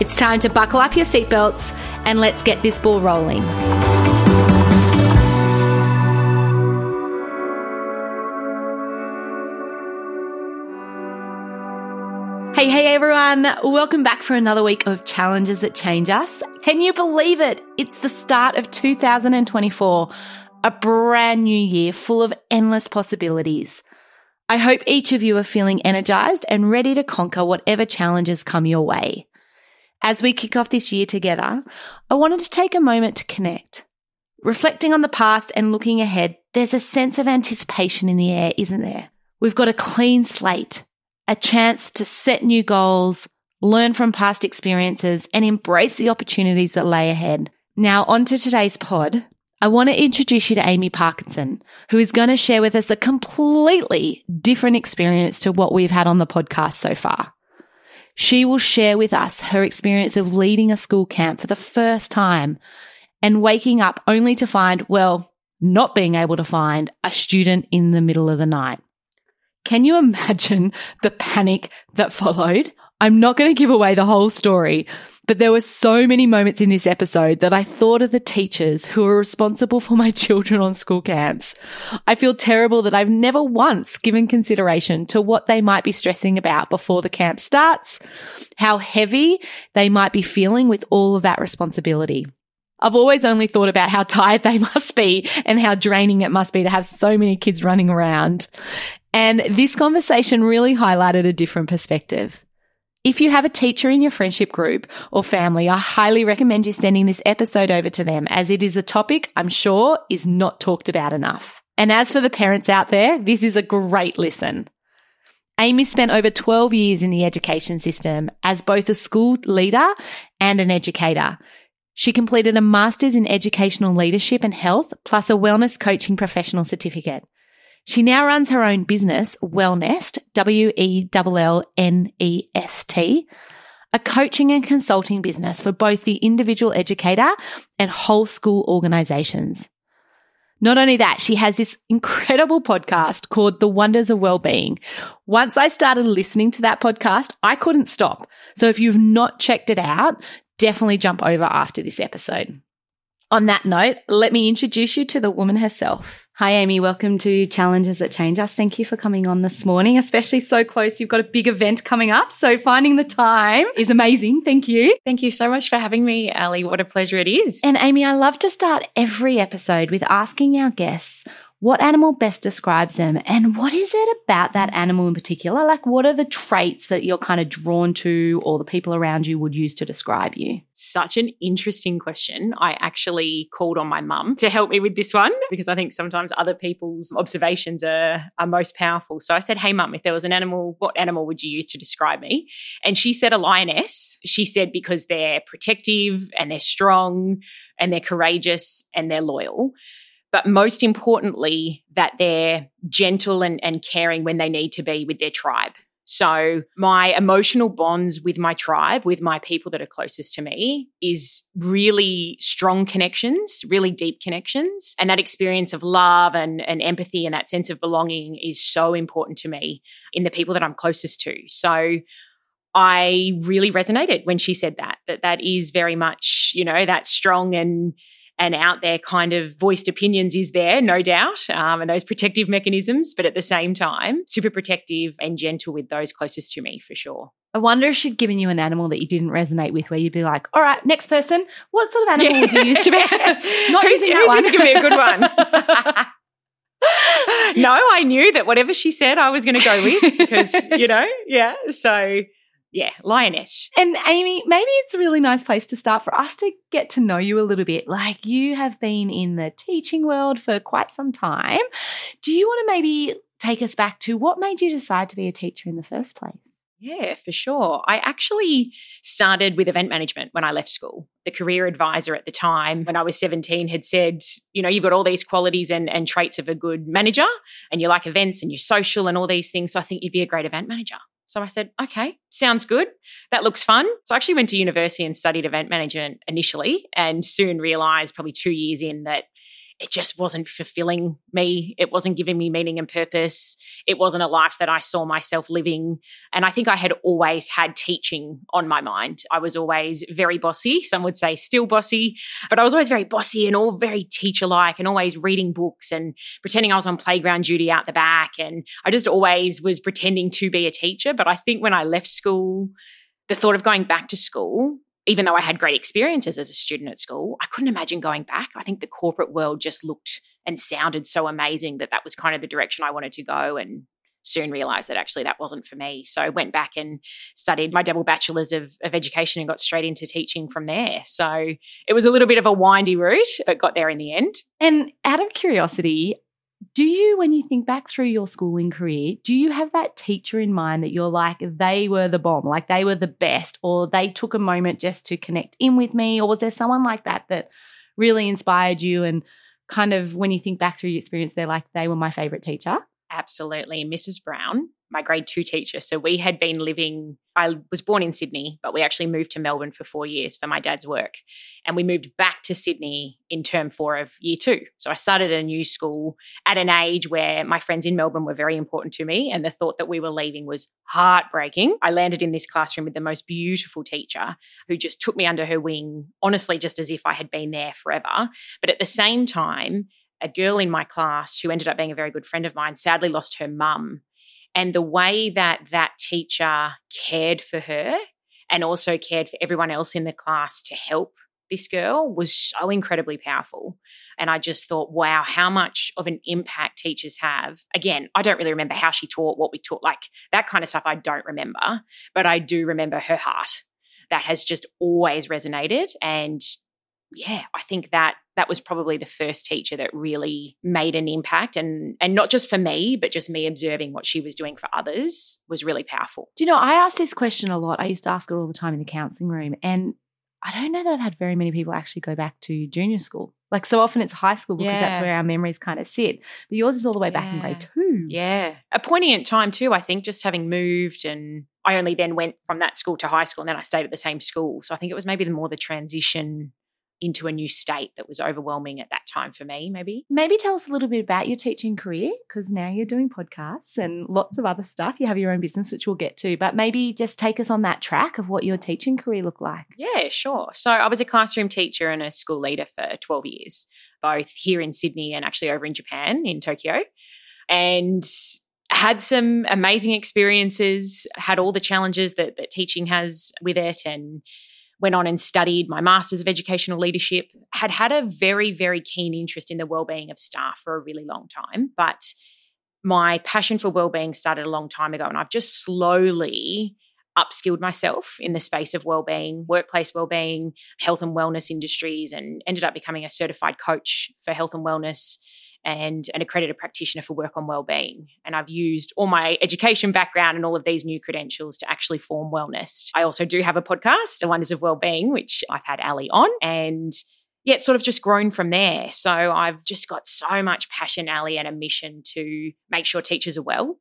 It's time to buckle up your seatbelts and let's get this ball rolling. Hey, hey everyone. Welcome back for another week of Challenges That Change Us. Can you believe it? It's the start of 2024, a brand new year full of endless possibilities. I hope each of you are feeling energized and ready to conquer whatever challenges come your way. As we kick off this year together, I wanted to take a moment to connect. Reflecting on the past and looking ahead, there's a sense of anticipation in the air, isn't there? We've got a clean slate, a chance to set new goals, learn from past experiences, and embrace the opportunities that lay ahead. Now, on to today's pod. I want to introduce you to Aimee Parkinson, who is going to share with us a completely different experience to what we've had on the podcast so far. She will share with us her experience of leading a school camp for the first time and waking up only to find, well, not being able to find a student in the middle of the night. Can you imagine the panic that followed? I'm not going to give away the whole story, but there were so many moments in this episode that I thought of the teachers who are responsible for my children on school camps. I feel terrible that I've never once given consideration to what they might be stressing about before the camp starts, how heavy they might be feeling with all of that responsibility. I've always only thought about how tired they must be and how draining it must be to have so many kids running around. And this conversation really highlighted a different perspective. If you have a teacher in your friendship group or family, I highly recommend you sending this episode over to them as it is a topic I'm sure is not talked about enough. And as for the parents out there, this is a great listen. Aimee spent over 12 years in the education system as both a school leader and an educator. She completed a master's in educational leadership and health, plus a wellness coaching professional certificate. She now runs her own business, Wellnest, W E L L N E S T, a coaching and consulting business for both the individual educator and whole school organizations. Not only that, she has this incredible podcast called The Wonders of Wellbeing. Once I started listening to that podcast, I couldn't stop. So if you've not checked it out, definitely jump over after this episode. On that note, let me introduce you to the woman herself. Hi, Aimee. Welcome to Challenges That Change Us. Thank you for coming on this morning, especially so close. You've got a big event coming up. So finding the time is amazing. Thank you. Thank you so much for having me, Ali. What a pleasure it is. And Aimee, I love to start every episode with asking our guests what animal best describes them and what is it about that animal in particular? Like what are the traits that you're kind of drawn to or the people around you would use to describe you? Such an interesting question. I actually called on my mum to help me with this one because i think sometimes other people's observations are, are most powerful. So i said hey mum if there was an animal what animal would you use to describe me? And she said a lioness. She said because they're protective and they're strong and they're courageous and they're loyal but most importantly, that they're gentle and, and caring when they need to be with their tribe. So, my emotional bonds with my tribe, with my people that are closest to me, is really strong connections, really deep connections. And that experience of love and, and empathy and that sense of belonging is so important to me in the people that I'm closest to. So, I really resonated when she said that, that that is very much, you know, that strong and and out there kind of voiced opinions is there, no doubt, um, and those protective mechanisms, but at the same time, super protective and gentle with those closest to me for sure. I wonder if she'd given you an animal that you didn't resonate with, where you'd be like, "All right, next person, what sort of animal yeah. would you use to be?" Not who's, using that one. Give me a good one. no, I knew that whatever she said, I was going to go with because you know, yeah. So yeah, lioness. And Aimee, maybe it's a really nice place to start for us to get to know you a little bit. Like you have been in the teaching world for quite some time. Do you want to maybe take us back to what made you decide to be a teacher in the first place? Yeah, for sure. I actually started with event management when I left school. The career advisor at the time, when I was 17, had said, you know, you've got all these qualities and, and traits of a good manager, and you like events and you're social and all these things. So I think you'd be a great event manager. So I said, okay, sounds good. That looks fun. So I actually went to university and studied event management initially and soon realized, probably two years in, that it just wasn't fulfilling me. It wasn't giving me meaning and purpose. It wasn't a life that I saw myself living. And I think I had always had teaching on my mind. I was always very bossy. Some would say still bossy, but I was always very bossy and all very teacher like and always reading books and pretending I was on playground duty out the back. And I just always was pretending to be a teacher. But I think when I left school, the thought of going back to school even though I had great experiences as a student at school, I couldn't imagine going back. I think the corporate world just looked and sounded so amazing that that was kind of the direction I wanted to go and soon realized that actually that wasn't for me. So I went back and studied my double bachelor's of, of education and got straight into teaching from there. So it was a little bit of a windy route, but got there in the end. And out of curiosity, do you, when you think back through your schooling career, do you have that teacher in mind that you're like, they were the bomb, like they were the best, or they took a moment just to connect in with me? Or was there someone like that that really inspired you? And kind of when you think back through your experience, they're like, they were my favorite teacher? Absolutely. Mrs. Brown my grade two teacher. So we had been living, I was born in Sydney, but we actually moved to Melbourne for four years for my dad's work. And we moved back to Sydney in term four of year two. So I started a new school at an age where my friends in Melbourne were very important to me. And the thought that we were leaving was heartbreaking. I landed in this classroom with the most beautiful teacher who just took me under her wing, honestly, just as if I had been there forever. But at the same time, a girl in my class who ended up being a very good friend of mine sadly lost her mum and the way that that teacher cared for her and also cared for everyone else in the class to help this girl was so incredibly powerful. And I just thought, wow, how much of an impact teachers have. Again, I don't really remember how she taught, what we taught, like that kind of stuff, I don't remember. But I do remember her heart that has just always resonated. And yeah, I think that that was probably the first teacher that really made an impact and and not just for me, but just me observing what she was doing for others was really powerful. Do you know, I ask this question a lot. I used to ask it all the time in the counselling room. And I don't know that I've had very many people actually go back to junior school. Like so often it's high school because yeah. that's where our memories kind of sit. But yours is all the way back yeah. in grade two. Yeah. A poignant time too, I think, just having moved and I only then went from that school to high school and then I stayed at the same school. So I think it was maybe the more the transition into a new state that was overwhelming at that time for me, maybe. Maybe tell us a little bit about your teaching career because now you're doing podcasts and lots of other stuff. You have your own business, which we'll get to, but maybe just take us on that track of what your teaching career looked like. Yeah, sure. So I was a classroom teacher and a school leader for 12 years, both here in Sydney and actually over in Japan, in Tokyo. And had some amazing experiences, had all the challenges that, that teaching has with it, and went on and studied my Masters of Educational Leadership, had had a very, very keen interest in the well-being of staff for a really long time. But my passion for well-being started a long time ago, and I've just slowly upskilled myself in the space of well-being, workplace well-being, health and wellness industries, and ended up becoming a certified coach for health and wellness and an accredited practitioner for work on well-being and i've used all my education background and all of these new credentials to actually form Wellnest i also do have a podcast the wonders of well-being which i've had ali on and yeah, it's sort of just grown from there. So I've just got so much passion, Ali, and a mission to make sure teachers are well.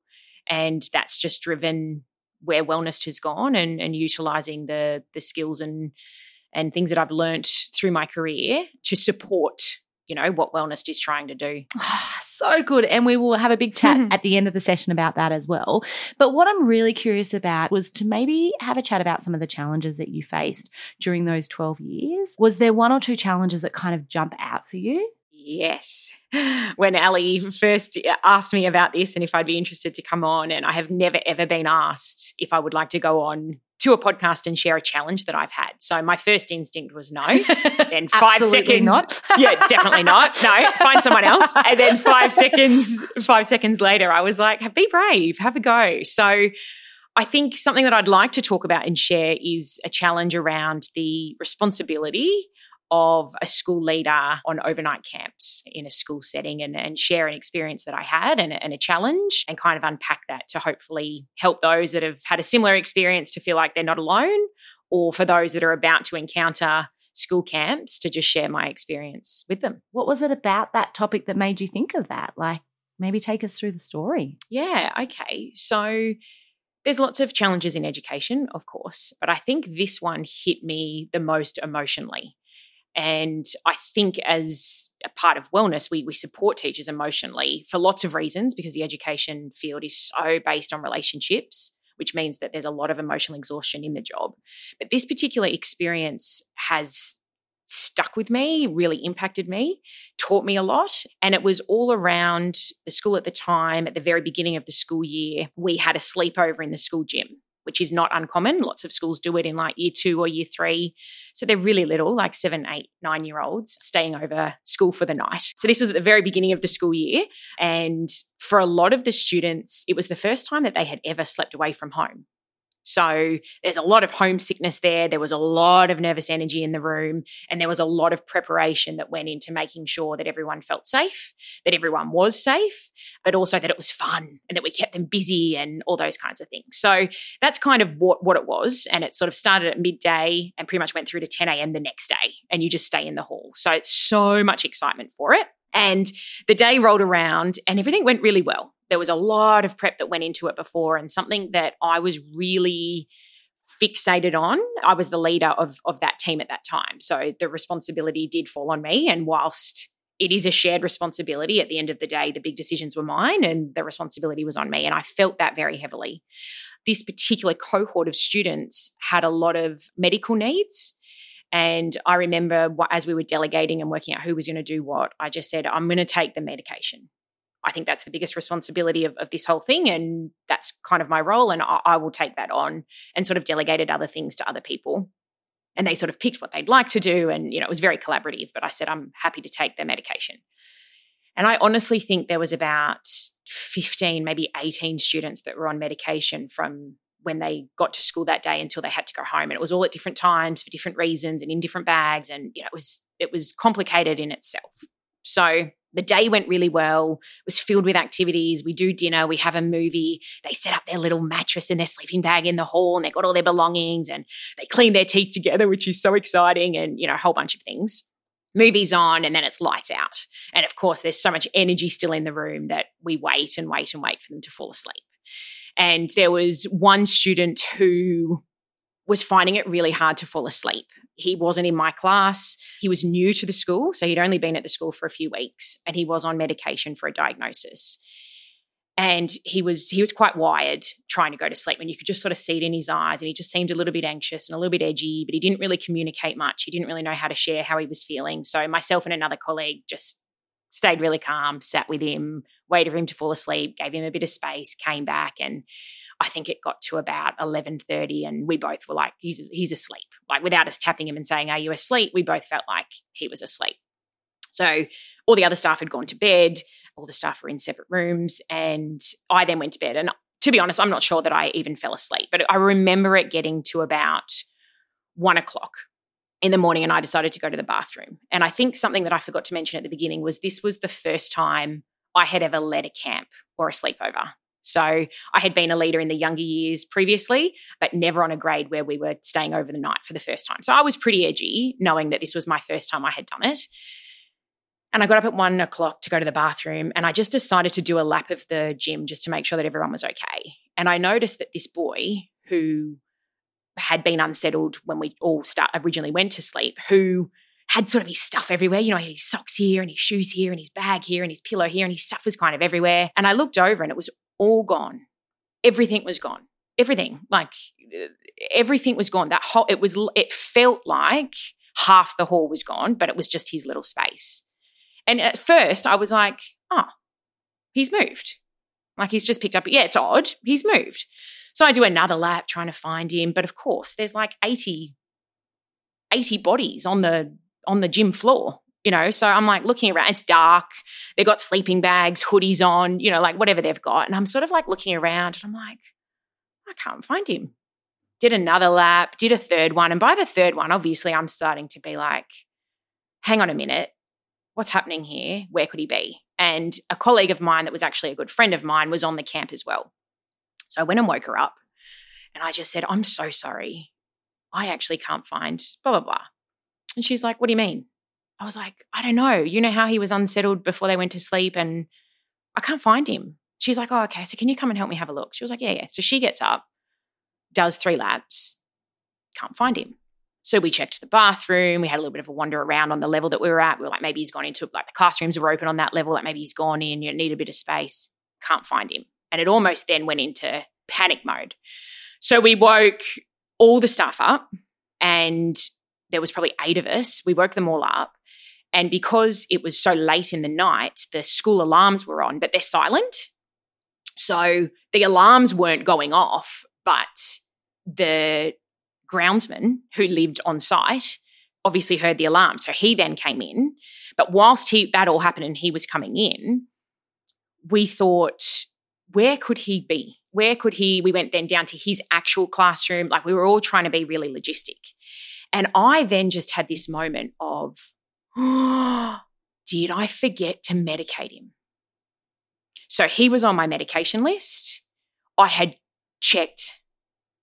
And that's just driven where Wellnest has gone and, and utilizing the the skills and and things that I've learnt through my career to support you know, what Wellnest is trying to do. so good. And we will have a big chat at the end of the session about that as well. But what I'm really curious about was to maybe have a chat about some of the challenges that you faced during those 12 years. Was there one or two challenges that kind of jump out for you? Yes. When Ali first asked me about this and if I'd be interested to come on, and I have never ever been asked if I would like to go on to a podcast and share a challenge that I've had. So my first instinct was no. Then five seconds, not. yeah, definitely not. No, find someone else. And then five seconds, five seconds later, I was like, be brave, have a go. So I think something that I'd like to talk about and share is a challenge around the responsibility of a school leader on overnight camps in a school setting and, and share an experience that I had and, and a challenge and kind of unpack that to hopefully help those that have had a similar experience to feel like they're not alone or for those that are about to encounter school camps to just share my experience with them. What was it about that topic that made you think of that? Like, maybe take us through the story. Yeah, okay. So, there's lots of challenges in education, of course, but I think this one hit me the most emotionally. And I think as a part of Wellnest, we, we support teachers emotionally for lots of reasons because the education field is so based on relationships, which means that there's a lot of emotional exhaustion in the job. But this particular experience has stuck with me, really impacted me, taught me a lot. And it was all around the school at the time, at the very beginning of the school year, we had a sleepover in the school gym. Which is not uncommon. Lots of schools do it in like year two or year three. So they're really little, like seven, eight, nine year olds staying over school for the night. So this was at the very beginning of the school year. And for a lot of the students, it was the first time that they had ever slept away from home. So there's a lot of homesickness there. There was a lot of nervous energy in the room, and there was a lot of preparation that went into making sure that everyone felt safe, that everyone was safe, but also that it was fun and that we kept them busy and all those kinds of things. So that's kind of what, what it was. And it sort of started at midday and pretty much went through to 10 a.m. the next day, and you just stay in the hall. So it's so much excitement for it. And the day rolled around and everything went really well there was a lot of prep that went into it before and something that I was really fixated on. I was the leader of, of that team at that time. So the responsibility did fall on me. And whilst it is a shared responsibility, at the end of the day, the big decisions were mine and the responsibility was on me. And I felt that very heavily. This particular cohort of students had a lot of medical needs. And I remember as we were delegating and working out who was going to do what, I just said, I'm going to take the medication. I think that's the biggest responsibility of, of this whole thing. And that's kind of my role. And I, I will take that on and sort of delegated other things to other people. And they sort of picked what they'd like to do. And, you know, it was very collaborative, but I said, I'm happy to take their medication. And I honestly think there was about 15, maybe 18 students that were on medication from when they got to school that day until they had to go home. And it was all at different times for different reasons and in different bags. And, you know, it was, it was complicated in itself. So the day went really well. It was filled with activities. We do dinner, we have a movie. They set up their little mattress and their sleeping bag in the hall and they got all their belongings and they clean their teeth together, which is so exciting and, you know, a whole bunch of things. Movies on and then it's lights out. And of course, there's so much energy still in the room that we wait and wait and wait for them to fall asleep. And there was one student who was finding it really hard to fall asleep. He wasn't in my class. He was new to the school. So he'd only been at the school for a few weeks and he was on medication for a diagnosis. And he was he was quite wired trying to go to sleep. And you could just sort of see it in his eyes. And he just seemed a little bit anxious and a little bit edgy, but he didn't really communicate much. He didn't really know how to share how he was feeling. So myself and another colleague just stayed really calm, sat with him, waited for him to fall asleep, gave him a bit of space, came back and I think it got to about 11:30 and we both were like he's he's asleep. Like without us tapping him and saying are you asleep, we both felt like he was asleep. So all the other staff had gone to bed, all the staff were in separate rooms and I then went to bed and to be honest, I'm not sure that I even fell asleep, but I remember it getting to about one o'clock in the morning and I decided to go to the bathroom. And I think something that I forgot to mention at the beginning was this was the first time I had ever led a camp or a sleepover. So I had been a leader in the younger years previously, but never on a grade where we were staying over the night for the first time. So I was pretty edgy knowing that this was my first time I had done it. And I got up at one o'clock to go to the bathroom and I just decided to do a lap of the gym just to make sure that everyone was okay. And I noticed that this boy who had been unsettled when we all start originally went to sleep, who had sort of his stuff everywhere. You know, he had his socks here and his shoes here and his bag here and his pillow here and his stuff was kind of everywhere. And I looked over and it was all gone. Everything was gone. Everything, like everything was gone. That whole, it was, it felt like half the hall was gone, but it was just his little space. And at first I was like, oh, he's moved. Like he's just picked up. Yeah, it's odd. He's moved. So I do another lap trying to find him. But of course, there's like 80, 80 bodies on the on the gym floor you know so i'm like looking around it's dark they've got sleeping bags hoodies on you know like whatever they've got and i'm sort of like looking around and i'm like i can't find him did another lap did a third one and by the third one obviously i'm starting to be like hang on a minute, what's happening here? Where could he be? And a colleague of mine that was actually a good friend of mine was on the camp as well. So I went and woke her up and I just said, I'm so sorry. I actually can't find blah, blah, blah. And she's like, What do you mean? I was like, I don't know. You know how he was unsettled before they went to sleep and I can't find him. She's like, Oh, okay. So can you come and help me have a look? She was like, Yeah, yeah. So she gets up, does three laps, can't find him. So we checked the bathroom. We had a little bit of a wander around on the level that we were at. We were like, maybe he's gone into like the classrooms were open on that level. Like maybe he's gone in. You need a bit of space. Can't find him. And it almost then went into panic mode. So we woke all the staff up, and there was probably eight of us. We woke them all up. And because it was so late in the night, the school alarms were on, but they're silent. So the alarms weren't going off, but the groundsman who lived on site obviously heard the alarm. So he then came in. But whilst he that all happened and he was coming in, we thought, where could he be? Where could he? We went then down to his actual classroom. Like we were all trying to be really logistic. And I then just had this moment of, did I forget to medicate him? So he was on my medication list. I had checked,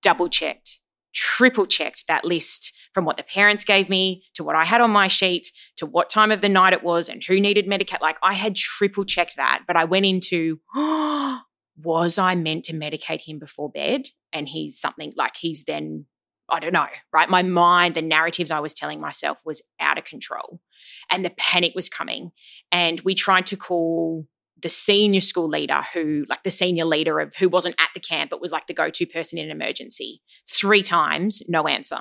double checked, triple checked that list from what the parents gave me to what I had on my sheet to what time of the night it was and who needed medicate. Like I had triple checked that, but I went into, was I meant to medicate him before bed? And he's something like he's then, I don't know, right? My mind, the narratives I was telling myself was out of control and the panic was coming. And we tried to call the senior school leader who like the senior leader of who wasn't at the camp but was like the go-to person in an emergency three times no answer.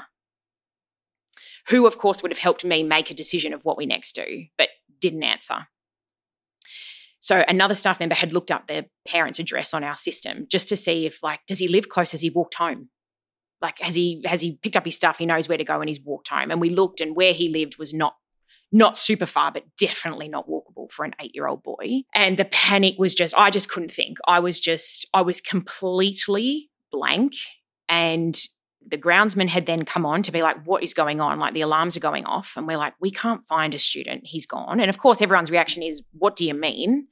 Who of course would have helped me make a decision of what we next do but didn't answer. So another staff member had looked up their parents address on our system just to see if like does he live close? As he walked home? Like has he has he picked up his stuff? He knows where to go and he's walked home. And we looked and where he lived was not not super far, but definitely not walkable for an eight year old boy. And the panic was just, I just couldn't think. I was just, I was completely blank. And the groundsman had then come on to be like, what is going on? Like the alarms are going off. And we're like, we can't find a student. He's gone. And of course, everyone's reaction is, what do you mean?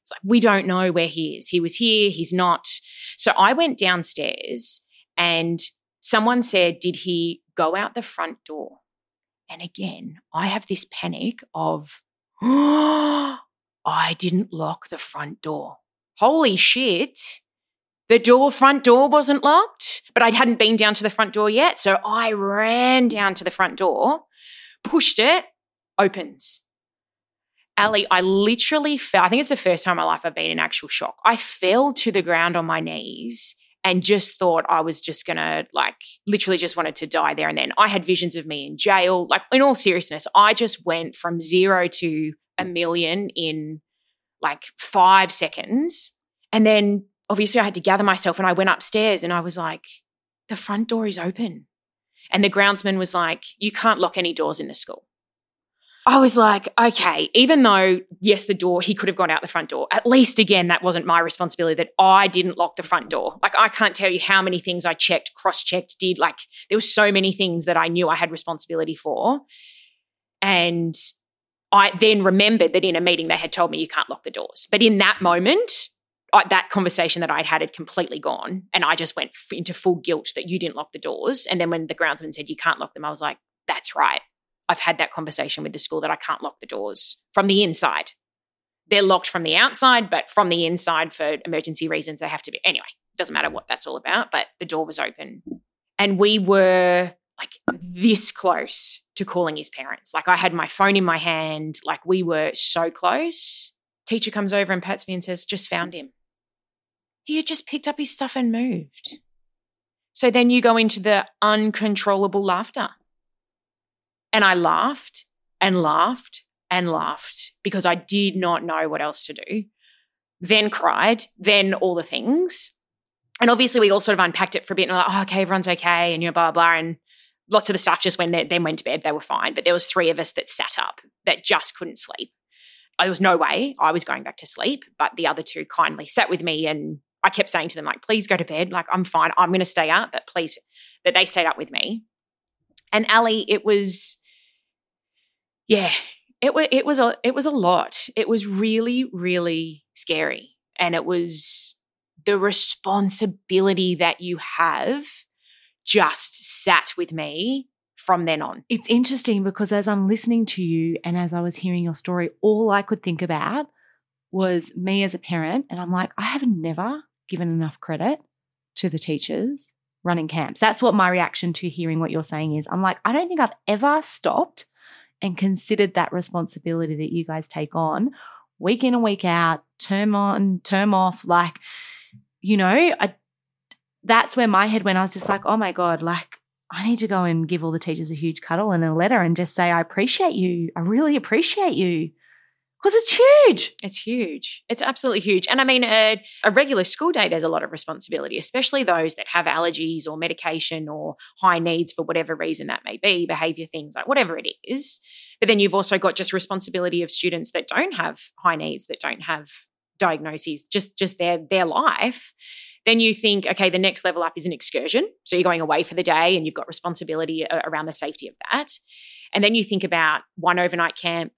It's like, we don't know where he is. He was here, he's not. So I went downstairs and someone said, did he go out the front door? And again, I have this panic of, oh, I didn't lock the front door. Holy shit. The door, front door wasn't locked, but I hadn't been down to the front door yet. So I ran down to the front door, pushed it, opens. Ali, I literally fell. I think it's the first time in my life I've been in actual shock. I fell to the ground on my knees and just thought I was just gonna like literally just wanted to die there and then. I had visions of me in jail. Like in all seriousness, I just went from zero to a million in like five seconds. And then obviously I had to gather myself and I went upstairs and I was like, the front door is open. And the groundsman was like, you can't lock any doors in the school. I was like, okay, even though, yes, the door, he could have gone out the front door, at least again, that wasn't my responsibility that I didn't lock the front door. Like, I can't tell you how many things I checked, cross checked, did. Like, there were so many things that I knew I had responsibility for. And I then remembered that in a meeting, they had told me you can't lock the doors. But in that moment, I, that conversation that I'd had had completely gone. And I just went into full guilt that you didn't lock the doors. And then when the groundsman said you can't lock them, I was like, that's right. I've had that conversation with the school that I can't lock the doors from the inside. They're locked from the outside, but from the inside for emergency reasons, they have to be. Anyway, It doesn't matter what that's all about, but the door was open. And we were like this close to calling his parents. Like I had my phone in my hand, like we were so close. Teacher comes over and pats me and says, just found him. He had just picked up his stuff and moved. So then you go into the uncontrollable laughter. And I laughed and laughed and laughed because I did not know what else to do. Then cried, then all the things. And obviously, we all sort of unpacked it for a bit and we're like, oh, okay, everyone's okay. And you know, blah, blah. And lots of the staff just went, then went to bed. They were fine. But there was three of us that sat up that just couldn't sleep. There was no way I was going back to sleep. But the other two kindly sat with me and I kept saying to them, like, please go to bed. Like, I'm fine. I'm going to stay up, but please, that they stayed up with me. And Ali, it was Yeah, it was it was a it was a lot. It was really really scary, and it was the responsibility that you have just sat with me from then on. It's interesting because as I'm listening to you and as I was hearing your story, all I could think about was me as a parent. And I'm like, I have never given enough credit to the teachers running camps. That's what my reaction to hearing what you're saying is. I'm like, I don't think I've ever stopped and considered that responsibility that you guys take on week in and week out, term on, term off. Like, you know, I, that's where my head went. I was just like, oh my God, like, I need to go and give all the teachers a huge cuddle and a letter and just say, I appreciate you. I really appreciate you. Because it's huge. It's huge. It's absolutely huge. And I mean, a, a, regular school day, there's a lot of responsibility, especially those that have allergies or medication or high needs for whatever reason that may be, behavior things, like whatever it is. But then you've also got just responsibility of students that don't have high needs, that don't have diagnoses, just just their their life. Then you think, okay, the next level up is an excursion. So you're going away for the day and you've got responsibility around the safety of that. And then you think about one overnight camp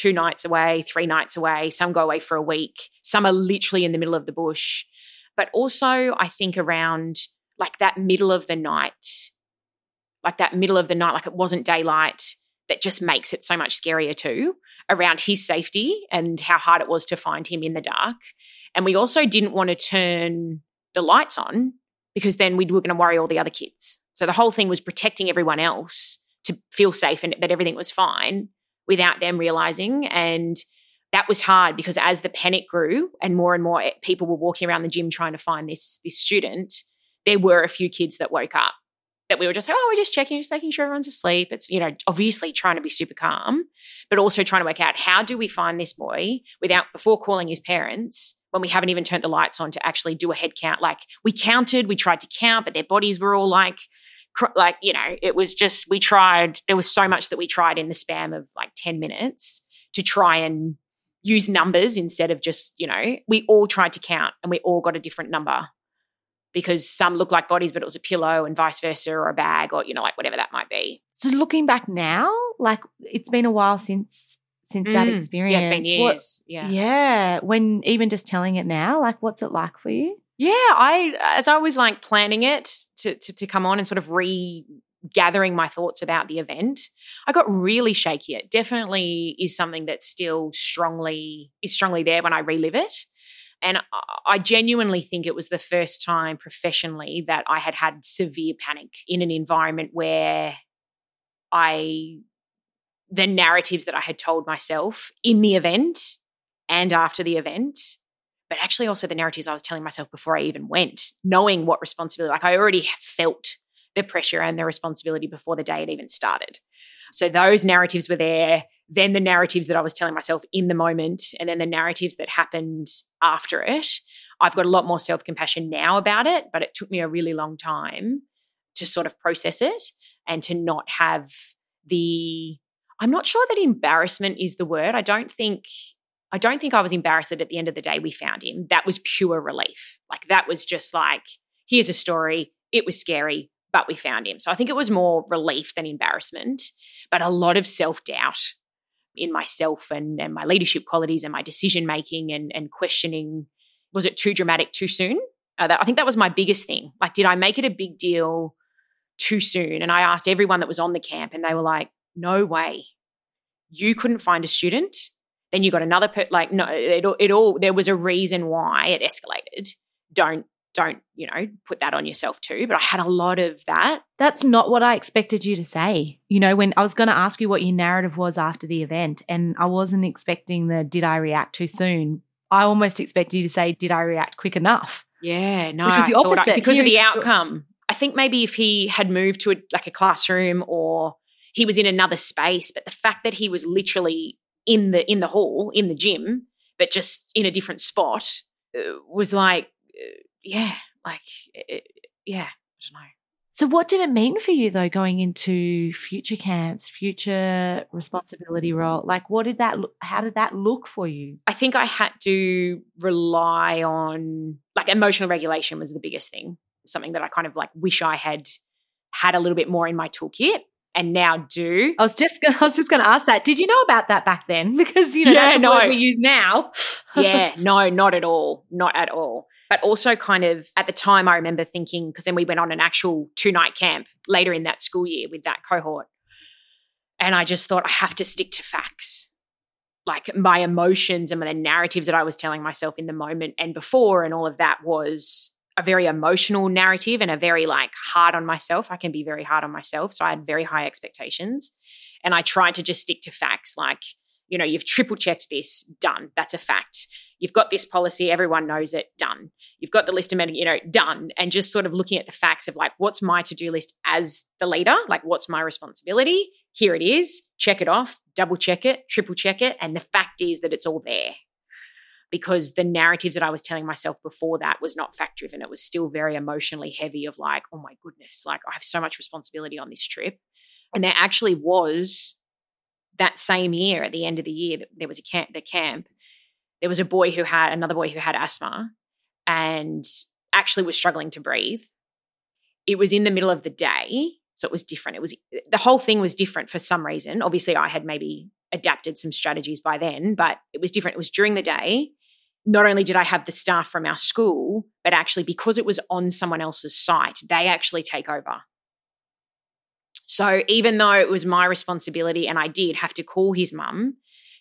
two nights away, three nights away. Some go away for a week. Some are literally in the middle of the bush. But also, I think around like that middle of the night, like that middle of the night, like it wasn't daylight, that just makes it so much scarier too around his safety and how hard it was to find him in the dark. And we also didn't want to turn the lights on because then we were going to worry all the other kids. So the whole thing was protecting everyone else to feel safe and that everything was fine without them realizing. And that was hard because as the panic grew and more and more eh, people were walking around the gym trying to find this, this student, there were a few kids that woke up that we were just like, oh, we're just checking, just making sure everyone's asleep. It's, you know, obviously trying to be super calm, but also trying to work out how do we find this boy without, before calling his parents, when we haven't even turned the lights on to actually do a head count. Like we counted, we tried to count, but their bodies were all like like you know it was just we tried there was so much that we tried in the span of like 10 minutes to try and use numbers instead of just you know we all tried to count and we all got a different number because some looked like bodies but it was a pillow and vice versa or a bag or you know like whatever that might be. So looking back now like it's been a while since since mm. that experience yeah it's been years what, yeah. Yeah. When even just telling it now like what's it like for you yeah, I as I was like planning it to, to, to come on and sort of regathering my thoughts about the event, I got really shaky. It definitely is something that still strongly is strongly there when I relive it. And I genuinely think it was the first time professionally that I had had severe panic in an environment where I, the narratives that I had told myself in the event and after the event but actually also the narratives I was telling myself before I even went, knowing what responsibility, like I already felt the pressure and the responsibility before the day had even started. So those narratives were there. Then the narratives that I was telling myself in the moment, and then the narratives that happened after it. I've got a lot more self compassion now about it, but it took me a really long time to sort of process it and to not have the. I'm not sure that embarrassment is the word. I don't think I don't think I was embarrassed that at the end of the day we found him. That was pure relief. Like that was just like, here's a story. It was scary, but we found him. So I think it was more relief than embarrassment, but a lot of self doubt in myself and, and my leadership qualities and my decision making and, and questioning was it too dramatic too soon? Uh, that, I think that was my biggest thing. Like, did I make it a big deal too soon? And I asked everyone that was on the camp, and they were like, no way. You couldn't find a student then you got another per- like no it, it all there was a reason why it escalated. Don't don't you know put that on yourself too but i had a lot of that. That's not what i expected you to say. You know when i was going to ask you what your narrative was after the event and i wasn't expecting the did i react too soon? I almost expected you to say did i react quick enough? Yeah no which was the opposite I, because of the outcome. I think maybe if he had moved to a, like a classroom or he was in another space but the fact that he was literally in the in the hall in the gym, but just in a different spot, uh, was like, uh, yeah, like, yeah, I don't know. So, what did it mean for you though, going into future camps, future responsibility role? Like, what did that? Look, how did that look for you? I think I had to rely on like emotional regulation was the biggest thing. Something that I kind of like wish I had had a little bit more in my toolkit and now do. I was just gonna, I was just going to ask that. Did you know about that back then? Because you know Yeah, that's a no. word we use now. yeah, no, not at all. Not at all. But also, kind of at the time, I remember thinking, because then we went on an actual two night camp later in that school year with that cohort. And I just thought, I have to stick to facts. Like my emotions and the narratives that I was telling myself in the moment and before, and all of that was a very emotional narrative and a very like hard on myself. I can be very hard on myself. So I had very high expectations. And I tried to just stick to facts like, you know, you've triple checked this, done. That's a fact. You've got this policy, everyone knows it, done. You've got the list of, men, you know, done. And just sort of looking at the facts of like, what's my to do list as the leader? Like, what's my responsibility? Here it is. Check it off, double check it, triple check it. And the fact is that it's all there because the narratives that I was telling myself before that was not fact driven. It was still very emotionally heavy of like, oh my goodness, like I have so much responsibility on this trip. And there actually was that same year at the end of the year, there was a camp, the camp, there was a boy who had another boy who had asthma and actually was struggling to breathe. It was in the middle of the day. So it was different. It was the whole thing was different for some reason. Obviously, I had maybe adapted some strategies by then, but it was different. It was during the day. Not only did I have the staff from our school, but actually because it was on someone else's site, they actually take over. So even though it was my responsibility and I did have to call his mum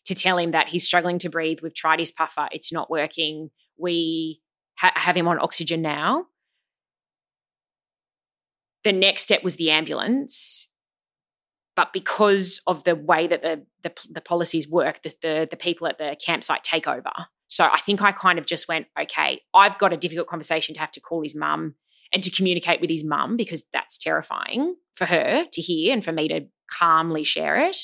to tell him that he's struggling to breathe, we've tried his puffer, it's not working, we ha- have him on oxygen now. The next step was the ambulance. But because of the way that the, the, the policies work, the, the, the people at the campsite take over. So I think I kind of just went, okay, I've got a difficult conversation to have to call his mum and to communicate with his mum because that's terrifying for her to hear and for me to calmly share it.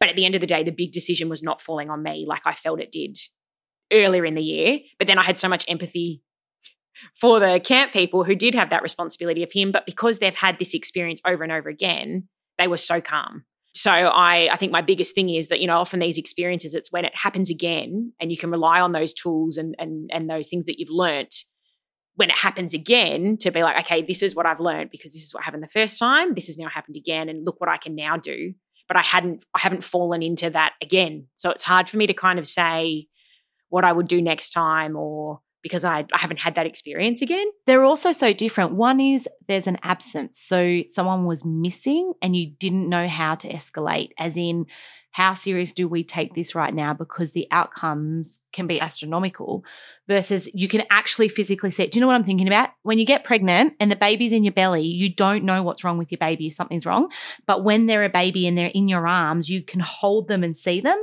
But at the end of the day, the big decision was not falling on me like I felt it did earlier in the year. But then I had so much empathy for the camp people who did have that responsibility of him. But because they've had this experience over and over again, they were so calm. So I, I think my biggest thing is that, you know, often these experiences, it's when it happens again and you can rely on those tools and and and those things that you've learnt when it happens again to be like, okay, this is what I've learned because this is what happened the first time. This has now happened again. And look what I can now do. But I hadn't, I haven't fallen into that again. So it's hard for me to kind of say what I would do next time or because I, I haven't had that experience again. They're also so different. One is there's an absence. So someone was missing and you didn't know how to escalate, as in, how serious do we take this right now? Because the outcomes can be astronomical versus you can actually physically see it. Do you know what I'm thinking about? When you get pregnant and the baby's in your belly, you don't know what's wrong with your baby if something's wrong. But when they're a baby and they're in your arms, you can hold them and see them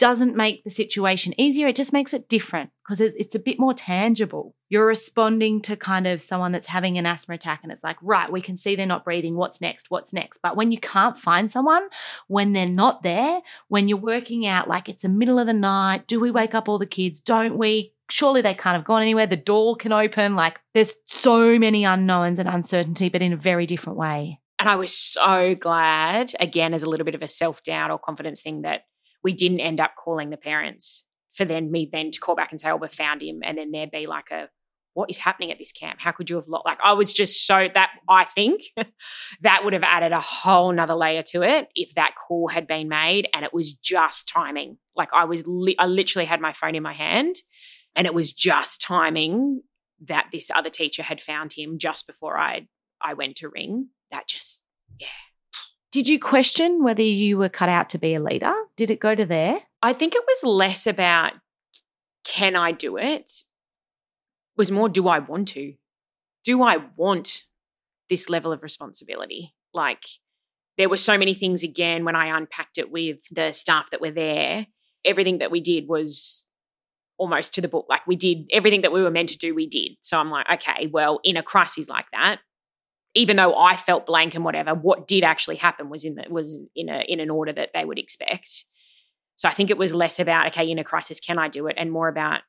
doesn't make the situation easier. It just makes it different because it's, it's, a bit more tangible. You're responding to kind of someone that's having an asthma attack, and it's like, right, we can see they're not breathing. What's next? What's next? But when you can't find someone, when they're not there, when you're working out like it's the middle of the night, do we wake up all the kids? Don't we? Surely they can't have gone anywhere. The door can open. Like there's so many unknowns and uncertainty, but in a very different way. And I was so glad, again, as a little bit of a self doubt or confidence thing, that we didn't end up calling the parents for then me then to call back and say, oh, we found him. And then there be like a, what is happening at this camp? How could you have lost? Like, I was just so that I think that would have added a whole nother layer to it if that call had been made and it was just timing. Like, I was, li- I literally had my phone in my hand and it was just timing that this other teacher had found him just before I, I went to ring. That just, yeah. Did you question whether you were cut out to be a leader? Did it go to there? I think it was less about can I do it? it was more do I want to? Do I want this level of responsibility? Like there were so many things again when I unpacked it with the staff that were there. Everything that we did was almost to the book. Like we did everything that we were meant to do, we did. So I'm like, okay, well, in a crisis like that, even though I felt blank and whatever, what did actually happen was in the, was in a in an order that they would expect. So I think it was less about okay, in a crisis, can I do it, and more about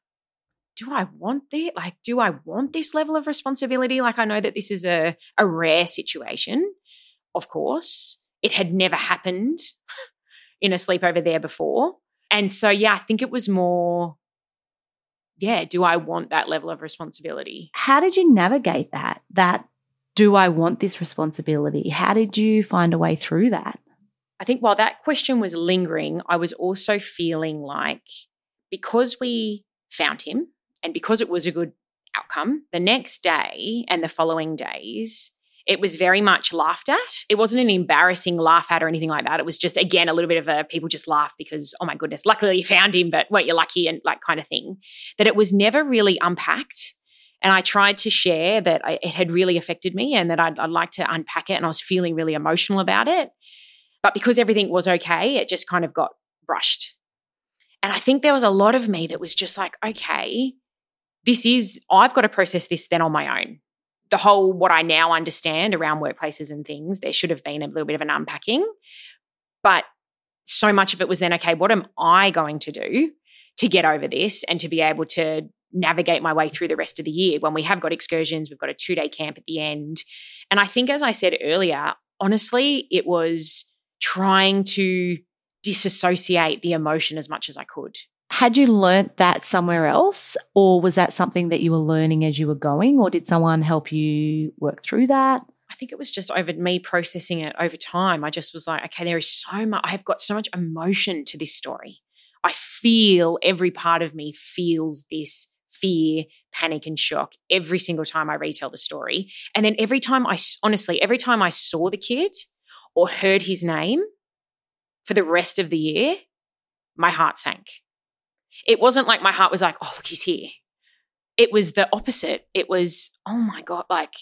do I want this? Like, do I want this level of responsibility? Like, I know that this is a a rare situation. Of course, it had never happened in a sleepover there before, and so yeah, I think it was more. Yeah, do I want that level of responsibility? How did you navigate that? That do I want this responsibility? How did you find a way through that? I think while that question was lingering, I was also feeling like because we found him and because it was a good outcome, the next day and the following days, it was very much laughed at. It wasn't an embarrassing laugh at or anything like that. It was just, again, a little bit of a people just laugh because, oh my goodness, luckily you found him, but weren't you lucky and like kind of thing. That it was never really unpacked. And I tried to share that I, it had really affected me and that I'd, I'd like to unpack it. And I was feeling really emotional about it. But because everything was okay, it just kind of got brushed. And I think there was a lot of me that was just like, okay, this is, I've got to process this then on my own the whole what I now understand around workplaces and things, there should have been a little bit of an unpacking. But so much of it was then, okay, what am I going to do to get over this and to be able to navigate my way through the rest of the year when we have got excursions, we've got a two day camp at the end. And I think, as I said earlier, honestly, it was trying to disassociate the emotion as much as I could. Had you learnt that somewhere else, or was that something that you were learning as you were going, or did someone help you work through that? I think it was just over me processing it over time. I just was like, okay, there is so much, I have got so much emotion to this story. I feel every part of me feels this fear, panic, and shock every single time I retell the story. And then every time I, honestly, every time I saw the kid or heard his name for the rest of the year, my heart sank. It wasn't like my heart was like, oh, look, he's here. It was the opposite. It was, oh my God, like,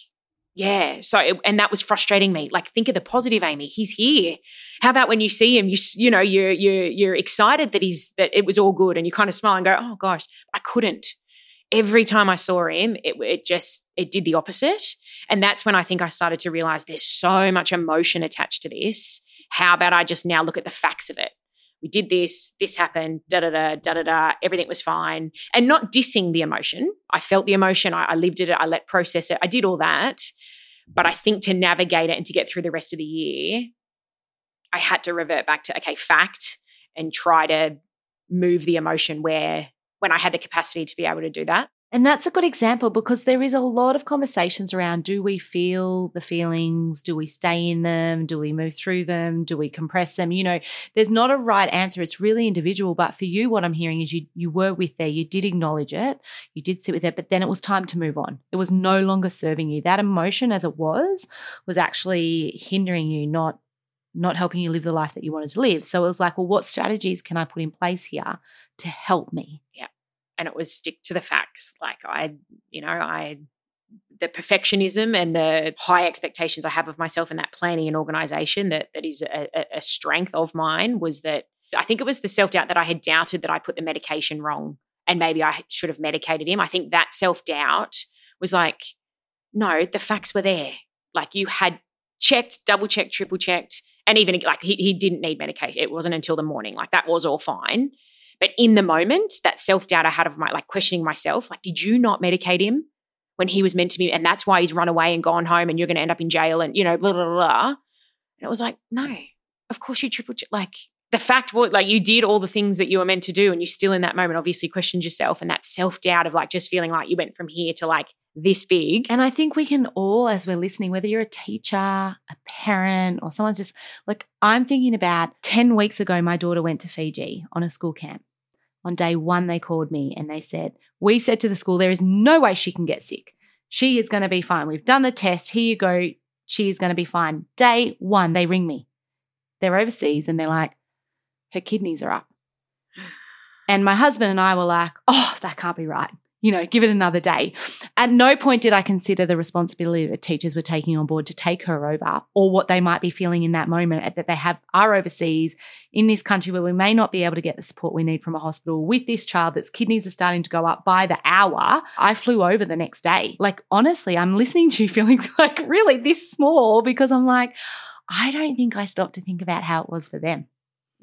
yeah. So, and that was frustrating me. Like, think of the positive, Aimee. He's here. How about when you see him, you you know, you're you're you're excited that he's that it was all good, and you kind of smile and go, oh gosh, I couldn't. Every time I saw him, it it just it did the opposite, and that's when I think I started to realize there's so much emotion attached to this. How about I just now look at the facts of it? we did this, this happened, da da da da da da. Everything was fine, and not dissing the emotion. I felt the emotion. I, I lived it. I let process it. I did all that, but I think to navigate it and to get through the rest of the year, I had to revert back to okay, fact, and try to move the emotion where when I had the capacity to be able to do that. And that's a good example because there is a lot of conversations around do we feel the feelings? Do we stay in them? Do we move through them? Do we compress them? You know, there's not a right answer. It's really individual. But for you, what I'm hearing is you you were with there, you did acknowledge it, you did sit with it, but then it was time to move on. It was no longer serving you. That emotion as it was was actually hindering you, not not helping you live the life that you wanted to live. So it was like, well, what strategies can I put in place here to help me? Yeah and it was stick to the facts. Like I, you know, I the perfectionism and the high expectations I have of myself and that planning and organization that that is a, a strength of mine was that I think it was the self doubt that I had doubted that I put the medication wrong and maybe I should have medicated him. I think that self doubt was like, no, the facts were there. Like you had checked, double checked, triple checked, and even like he, he didn't need medication. It wasn't until the morning. Like that was all fine. But in the moment, that self doubt I had of my like questioning myself, like, did you not medicate him when he was meant to be? And that's why he's run away and gone home and you're going to end up in jail and, you know, blah, blah, blah. And it was like, no, of course you triple, like, the fact was like you did all the things that you were meant to do and you still in that moment obviously questioned yourself and that self-doubt of like just feeling like you went from here to like this big. And I think we can all, as we're listening, whether you're a teacher, a parent, or someone's just like, I'm thinking about 10 weeks ago, my daughter went to Fiji on a school camp. On day one, they called me and they said, We said to the school, there is no way she can get sick. She is going to be fine. We've done the test. Here you go. She is going to be fine. Day one, they ring me. They're overseas and they're like, Her kidneys are up. And my husband and I were like, Oh, that can't be right you know, give it another day. At no point did I consider the responsibility that teachers were taking on board to take her over or what they might be feeling in that moment that they have are overseas in this country where we may not be able to get the support we need from a hospital with this child that's kidneys are starting to go up by the hour. I flew over the next day. Like honestly, I'm listening to you feeling like really this small because I'm like, I don't think I stopped to think about how it was for them.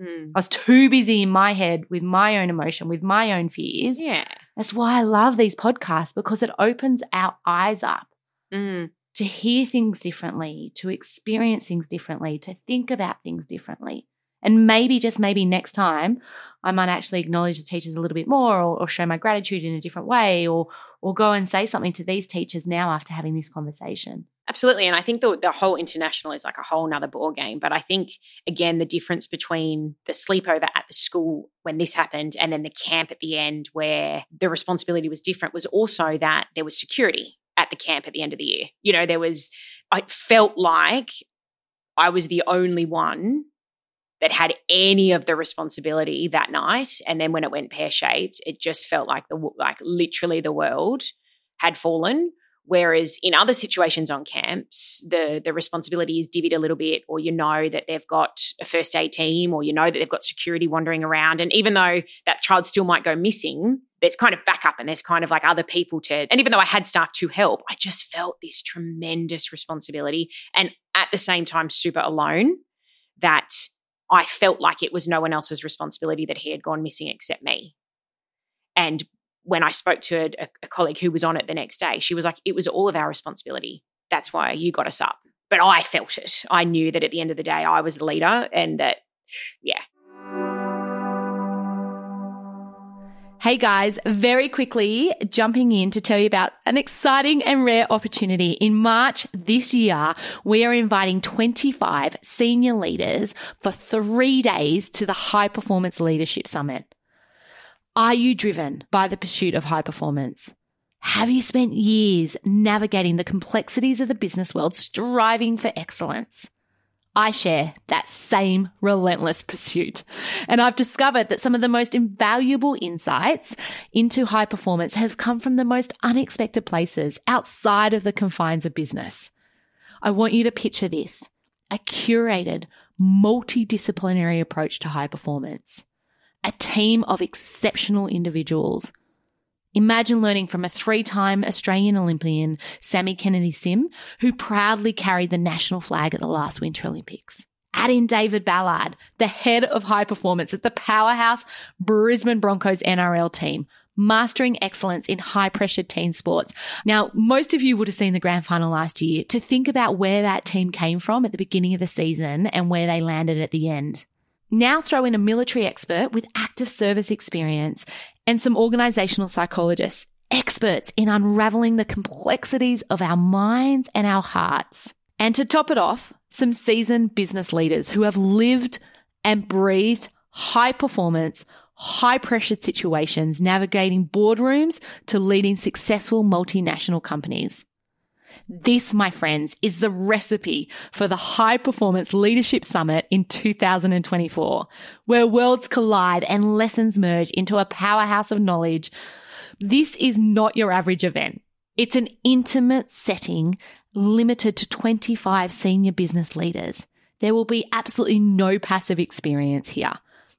Mm. I was too busy in my head with my own emotion, with my own fears. Yeah. That's why I love these podcasts because it opens our eyes up mm. to hear things differently, to experience things differently, to think about things differently. And maybe, just maybe next time, I might actually acknowledge the teachers a little bit more or, or, show my gratitude in a different way or, or go and say something to these teachers now after having this conversation. Absolutely. And I think the, the whole international is like a whole nother ball game. But I think, again, the difference between the sleepover at the school when this happened and then the camp at the end where the responsibility was different was also that there was security at the camp at the end of the year. You know, there was, I felt like I was the only one that had any of the responsibility that night. And then when it went pear shaped, it just felt like the, like literally the world had fallen Whereas in other situations on camps, the the responsibility is divvied a little bit, or you know that they've got a first aid team, or you know that they've got security wandering around. And even though that child still might go missing, there's kind of backup and there's kind of like other people to. And even though I had staff to help, I just felt this tremendous responsibility, and at the same time, super alone. That I felt like it was no one else's responsibility that he had gone missing except me. And when I spoke to a, a, colleague who was on it the next day, she was like, it was all of our responsibility. That's why you got us up. But I felt it. I knew that at the end of the day, I was the leader and that, yeah. Hey guys, very quickly jumping in to tell you about an exciting and rare opportunity. In March this year, we are inviting 25 senior leaders for three days to the High Performance Leadership Summit. Are you driven by the pursuit of high performance? Have you spent years navigating the complexities of the business world, striving for excellence? I share that same relentless pursuit. And I've discovered that some of the most invaluable insights into high performance have come from the most unexpected places outside of the confines of business. I want you to picture this a curated, multidisciplinary approach to high performance a team of exceptional individuals. Imagine learning from a three time Australian Olympian, Sami Kennedy-Sim, who proudly carried the national flag at the last Winter Olympics. Add in David Ballard, the head of high performance at the powerhouse Brisbane Broncos NRL team, mastering excellence in high pressure team sports. Now, most of you would have seen the grand final last year to think about where that team came from at the beginning of the season and where they landed at the end. Now throw in a military expert with active service experience and some organizational psychologists, experts in unraveling the complexities of our minds and our hearts. And to top it off, some seasoned business leaders who have lived and breathed high performance, high pressure situations, navigating boardrooms to leading successful multinational companies. This, my friends, is the recipe for the High Performance Leadership Summit in 2024, where worlds collide and lessons merge into a powerhouse of knowledge. This is not your average event. It's an intimate setting limited to 25 senior business leaders. There will be absolutely no passive experience here.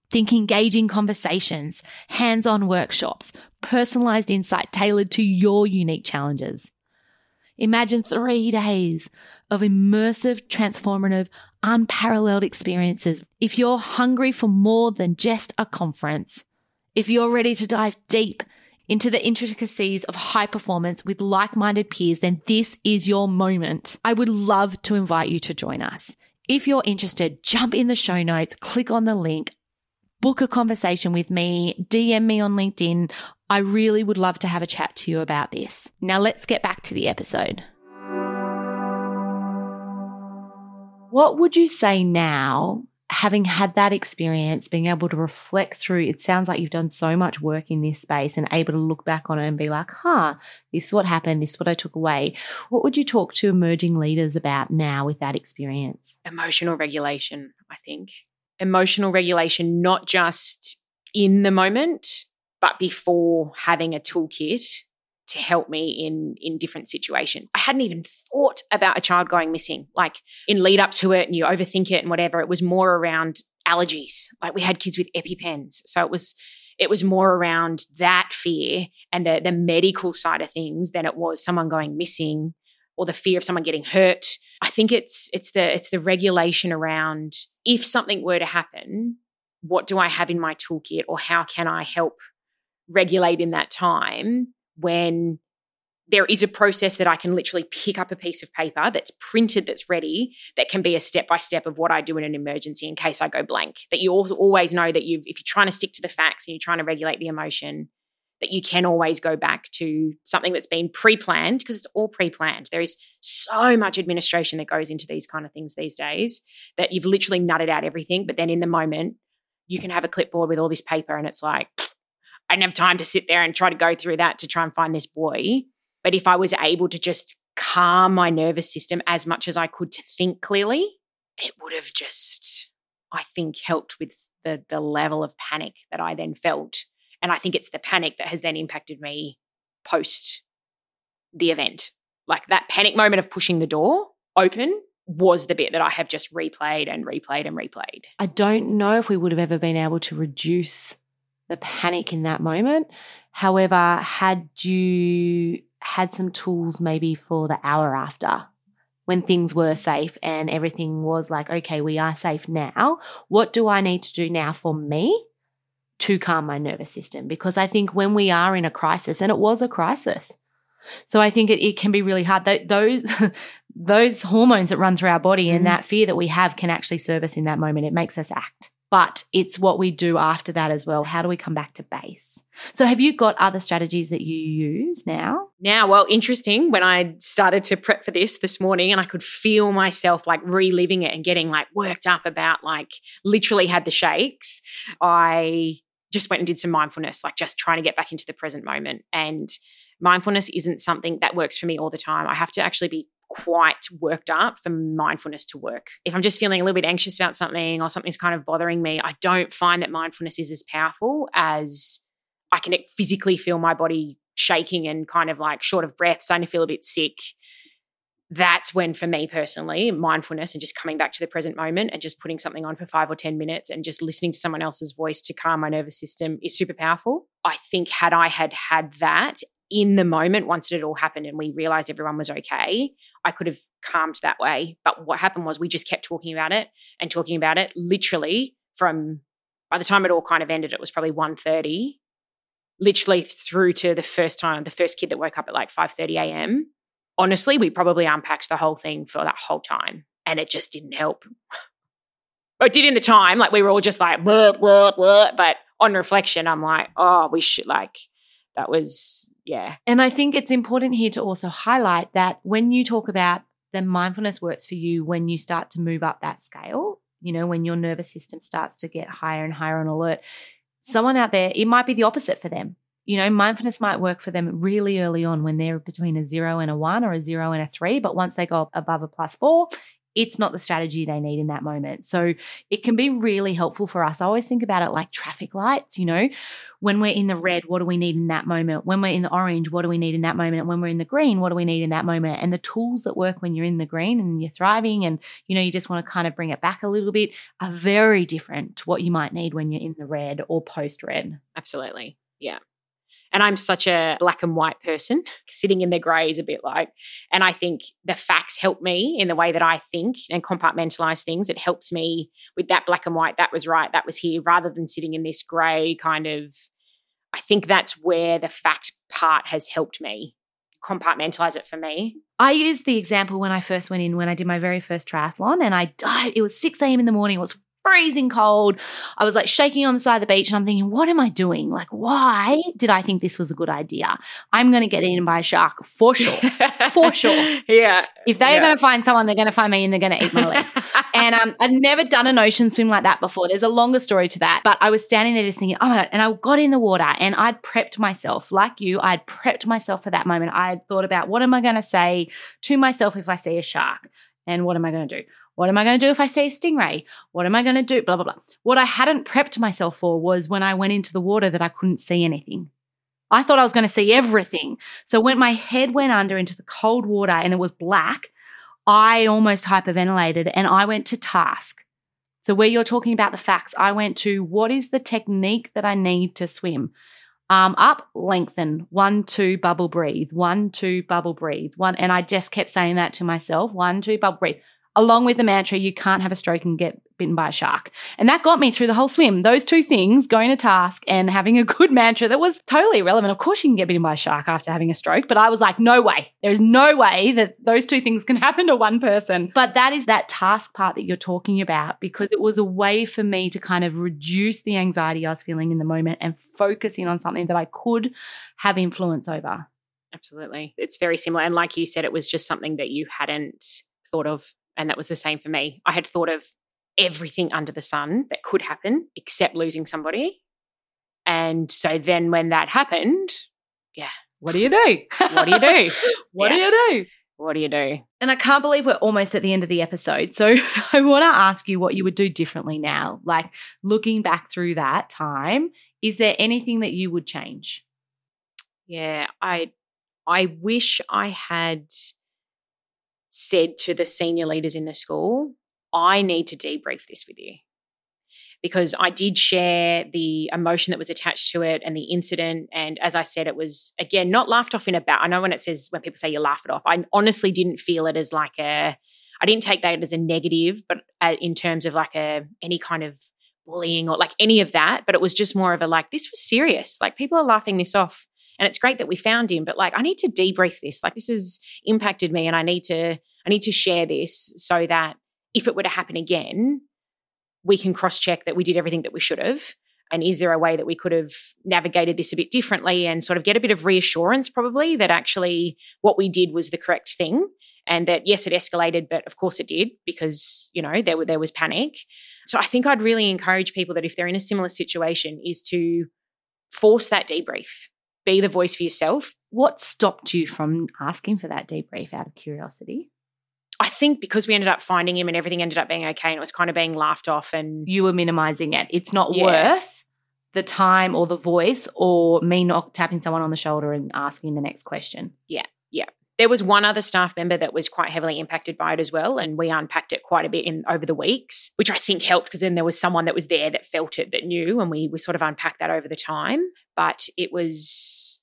Think engaging conversations, hands on workshops, personalized insight tailored to your unique challenges. Imagine three days of immersive, transformative, unparalleled experiences. If you're hungry for more than just a conference, if you're ready to dive deep into the intricacies of high performance with like-minded peers, then this is your moment. I would love to invite you to join us. If you're interested, jump in the show notes, click on the link, book a conversation with me, DM me on LinkedIn. I really would love to have a chat to you about this. Now let's get back to the episode. What would you say now, having had that experience, being able to reflect through? It sounds like you've done so much work in this space and able to look back on it and be like, huh, this is what happened, this is what I took away. What would you talk to emerging leaders about now with that experience? Emotional regulation, I think emotional regulation, not just in the moment, but before having a toolkit to help me in in different situations. I hadn't even thought about a child going missing. Like in lead up to it and you overthink it and whatever, it was more around allergies. Like we had kids with EpiPens. So it was it was more around that fear and the the medical side of things than it was someone going missing or the fear of someone getting hurt. I think it's it's the it's the regulation around if something were to happen, what do I have in my toolkit or how can I help regulate in that time when there is a process that I can literally pick up a piece of paper that's printed, that's ready, that can be a step by step of what I do in an emergency in case I go blank. That you always know that you've, if you're trying to stick to the facts and you're trying to regulate the emotion, that you can always go back to something that's been pre-planned because it's all pre-planned. There is so much administration that goes into these kind of things these days that you've literally nutted out everything, but then in the moment you can have a clipboard with all this paper and it's like I didn't have time to sit there and try to go through that to try and find this boy. But if I was able to just calm my nervous system as much as I could to think clearly, it would have just, I think, helped with the the level of panic that I then felt. And I think it's the panic that has then impacted me post the event. Like that panic moment of pushing the door open was the bit that I have just replayed and replayed and replayed. I don't know if we would have ever been able to reduce the panic in that moment. However, had you had some tools maybe for the hour after when things were safe and everything was like, okay, we are safe now. What do I need to do now for me to calm my nervous system? Because I think when we are in a crisis, and it was a crisis, so I think it, it can be really hard. Those those hormones that run through our body and mm-hmm. that fear that we have can actually serve us in that moment. It makes us act but it's what we do after that as well. How do we come back to base? So, have you got other strategies that you use now? Now, well, interesting. When I started to prep for this this morning and I could feel myself like reliving it and getting like worked up about like literally had the shakes, I just went and did some mindfulness, like just trying to get back into the present moment. And mindfulness isn't something that works for me all the time. I have to actually be quite worked up for mindfulness to work. If I'm just feeling a little bit anxious about something or something's kind of bothering me, I don't find that mindfulness is as powerful as I can physically feel my body shaking and kind of like short of breath, starting to feel a bit sick. That's when, for me personally, mindfulness and just coming back to the present moment and just putting something on for five or 10 minutes and just listening to someone else's voice to calm my nervous system is super powerful. I think, had I had had that in the moment once it had all happened and we realized everyone was okay i could have calmed that way. But what happened was we just kept talking about it and talking about it literally from by the time it all kind of ended it was probably 1.30 literally through to the first time the first kid that woke up at like 5.30 a.m honestly we probably unpacked the whole thing for that whole time and it just didn't help. It did in the time like we were all just like blah, blah, blah. but on reflection i'm like oh we should like that was yeah. And I think it's important here to also highlight that when you talk about the mindfulness works for you when you start to move up that scale, you know, when your nervous system starts to get higher and higher on alert, someone out there, it might be the opposite for them. You know, mindfulness might work for them really early on when they're between a zero and a one or a zero and a three. But once they go above a plus four, it's not the strategy they need in that moment. So it can be really helpful for us. I always think about it like traffic lights, you know, when we're in the red, what do we need in that moment? When we're in the orange, what do we need in that moment? And when we're in the green, what do we need in that moment? And the tools that work when you're in the green and you're thriving and, you know, you just want to kind of bring it back a little bit are very different to what you might need when you're in the red or post red. Absolutely. Yeah. And I'm such a black and white person, sitting in the grey is a bit like, and I think the facts help me in the way that I think and compartmentalize things. It helps me with that black and white, that was right, that was here, rather than sitting in this grey kind of. I think that's where the fact part has helped me compartmentalize it for me. I used the example when I first went in when I did my very first triathlon and I died. It was 6 a.m. in the morning. It was freezing cold. I was like shaking on the side of the beach and I'm thinking, what am I doing? Like, why did I think this was a good idea? I'm going to get eaten by a shark for sure. for sure. Yeah. If they're yeah. going to find someone, they're going to find me and they're going to eat my leg. and um, I'd never done an ocean swim like that before. There's a longer story to that. But I was standing there just thinking, oh my God. And I got in the water and I'd prepped myself, like you, I'd prepped myself for that moment. I had thought about what am I going to say to myself if I see a shark? And what am I going to do? What am I going to do if I see a stingray? What am I going to do? Blah, blah, blah. What I hadn't prepped myself for was when I went into the water that I couldn't see anything. I thought I was going to see everything. So when my head went under into the cold water and it was black, I almost hyperventilated and I went to task. So where you're talking about the facts, I went to what is the technique that I need to swim? Um, up, lengthen, one, two, bubble breathe, one, two, bubble breathe, one. And I just kept saying that to myself, one, two, bubble breathe along with the mantra, you can't have a stroke and get bitten by a shark. And that got me through the whole swim. Those two things, going to task and having a good mantra that was totally irrelevant. Of course, you can get bitten by a shark after having a stroke, but I was like, no way. There's no way that those two things can happen to one person. But that is that task part that you're talking about because it was a way for me to kind of reduce the anxiety I was feeling in the moment and focus in on something that I could have influence over. Absolutely. It's very similar. And like you said, it was just something that you hadn't thought of. And that was the same for me. I had thought of everything under the sun that could happen except losing somebody. And so then when that happened, yeah, what do you do? What do you do? what Yeah. do you do? what do you do? And I can't believe we're almost at the end of the episode. So I want to ask you what you would do differently now. Like looking back through that time, is there anything that you would change? Yeah, I I wish I had said to the senior leaders in the school, I need to debrief this with you. Because I did share the emotion that was attached to it and the incident. And as I said, it was, again, not laughed off in a bad. I know when it says, when people say you laugh it off, I honestly didn't feel it as like a, I didn't take that as a negative, but uh, in terms of like a, any kind of bullying or like any of that. But it was just more of a like, this was serious. Like people are laughing this off and it's great that we found him but like i need to debrief this. Like this has impacted me and i need to i need to share this so that if it were to happen again we can cross check that we did everything that we should have. And is there a way that we could have navigated this a bit differently and sort of get a bit of reassurance probably that actually what we did was the correct thing? And that yes it escalated but of course it did because you know there there was panic. So i think i'd really encourage people that if they're in a similar situation is to force that debrief be the voice for yourself. What stopped you from asking for that debrief out of curiosity? I think because we ended up finding him and everything ended up being okay and it was kind of being laughed off and You were minimizing it. It's not Yeah. worth the time or the voice or me not tapping someone on the shoulder and asking the next question. There was one other staff member that was quite heavily impacted by it as well and we unpacked it quite a bit in over the weeks which i think helped because then there was someone that was there that felt it that knew and we we sort of unpacked that over the time. But it was